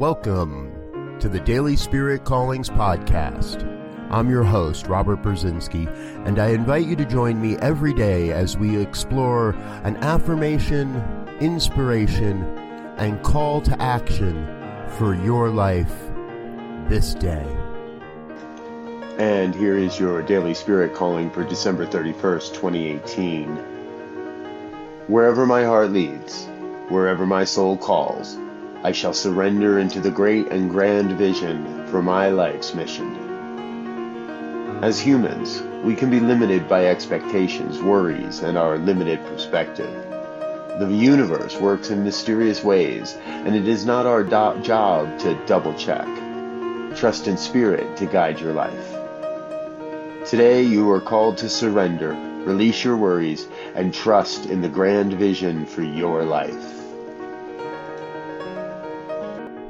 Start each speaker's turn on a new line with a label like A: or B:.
A: Welcome to the Daily Spirit Callings Podcast. I'm your host, Robert Brzezinski, and I invite you to join me every day as we explore an affirmation, inspiration, and call to action for your life this day.
B: And here is your daily spirit calling for December 31st, 2018. Wherever my heart leads, wherever my soul calls, I shall surrender into the great and grand vision for my life's mission. As humans, we can be limited by expectations, worries, and our limited perspective. The universe works in mysterious ways, and it is not our do- job to double check. Trust in spirit to guide your life. Today, you are called to surrender, release your worries, and trust in the grand vision for your life.